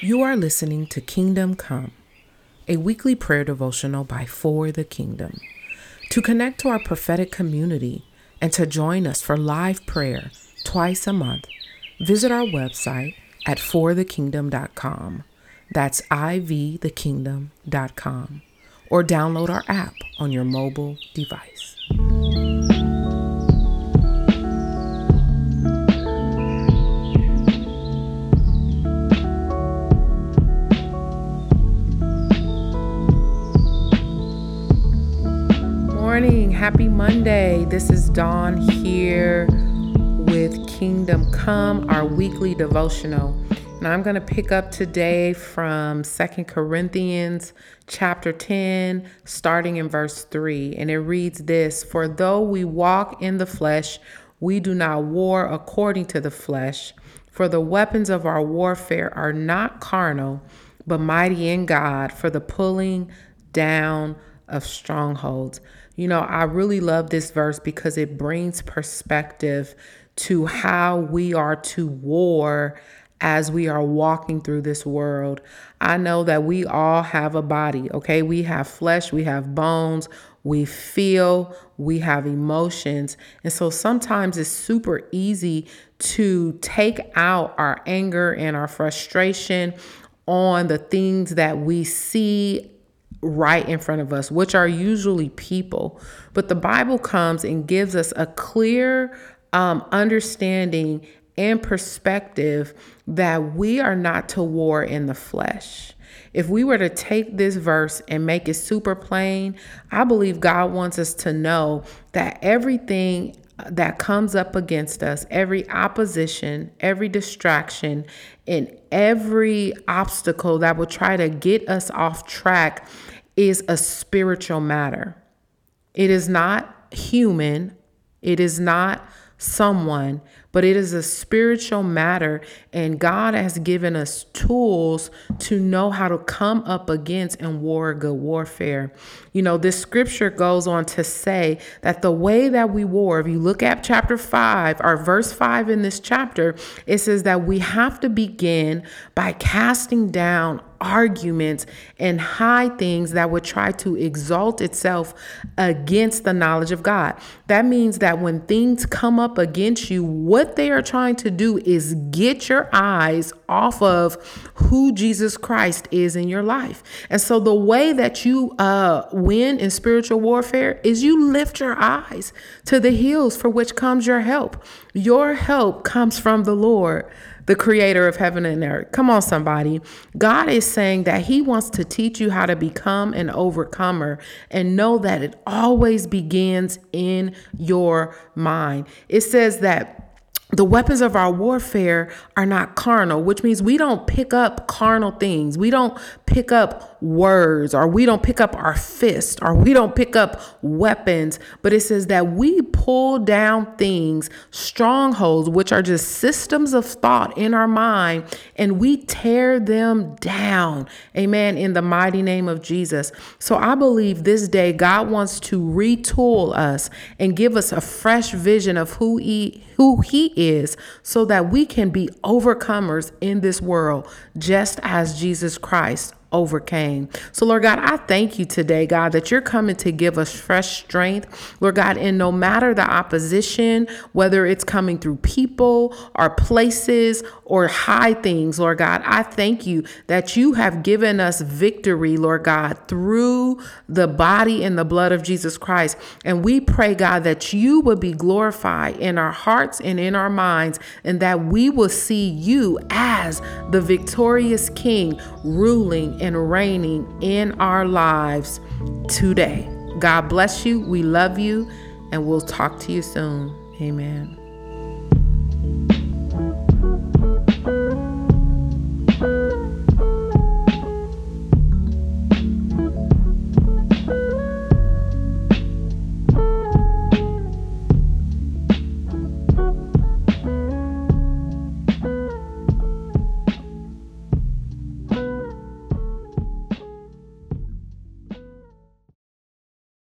You are listening to Kingdom Come, a weekly prayer devotional by For the Kingdom. To connect to our prophetic community and to join us for live prayer twice a month, visit our website at forthekingdom.com. That's ivthekingdom.com. Or download our app on your mobile device. Happy Monday. This is Dawn here with Kingdom Come, our weekly devotional. And I'm going to pick up today from Second Corinthians chapter 10, starting in verse 3. And it reads this For though we walk in the flesh, we do not war according to the flesh. For the weapons of our warfare are not carnal, but mighty in God for the pulling down of strongholds. You know, I really love this verse because it brings perspective to how we are to war as we are walking through this world. I know that we all have a body, okay? We have flesh, we have bones, we feel, we have emotions. And so sometimes it's super easy to take out our anger and our frustration on the things that we see right in front of us, which are usually people. But the Bible comes and gives us a clear um, understanding and perspective that we are not to war in the flesh. If we were to take this verse and make it super plain, I believe God wants us to know that everything that comes up against us, every opposition, every distraction, and every obstacle that will try to get us off track is a spiritual matter. It is not human, it is not someone, but it is a spiritual matter. And God has given us tools to know how to come up against and war good warfare. You know, this scripture goes on to say that the way that we war, if you look at chapter 5 or verse 5 in this chapter, it says that we have to begin by casting down arguments and high things that would try to exalt itself against the knowledge of God. That means that when things come up against you, what they are trying to do is get your eyes off of who Jesus Christ is in your life. And so the way that you uh, win in spiritual warfare is you lift your eyes to the hills for which comes your help. Your help comes from the Lord the creator of heaven and earth. Come on, somebody. God is saying that He wants to teach you how to become an overcomer and know that it always begins in your mind. It says that the weapons of our warfare are not carnal, which means we don't pick up carnal things. We don't pick up words or we don't pick up our fist or we don't pick up weapons, but it says that we pull down things, strongholds, which are just systems of thought in our mind, and we tear them down. Amen. In the mighty name of Jesus. So I believe this day God wants to retool us and give us a fresh vision of who he who he is so that we can be overcomers in this world just as Jesus Christ overcame. So, Lord God, I thank you today, God, that you're coming to give us fresh strength, Lord God, and no matter the opposition, whether it's coming through people or places or high things, Lord God, I thank you that you have given us victory, Lord God, through the body and the blood of Jesus Christ. And we pray, God, that you would be glorified in our hearts and in our minds, and that we will see you as the victorious King ruling and reigning in our lives today. God bless you. We love you, and we'll talk to you soon. Amen.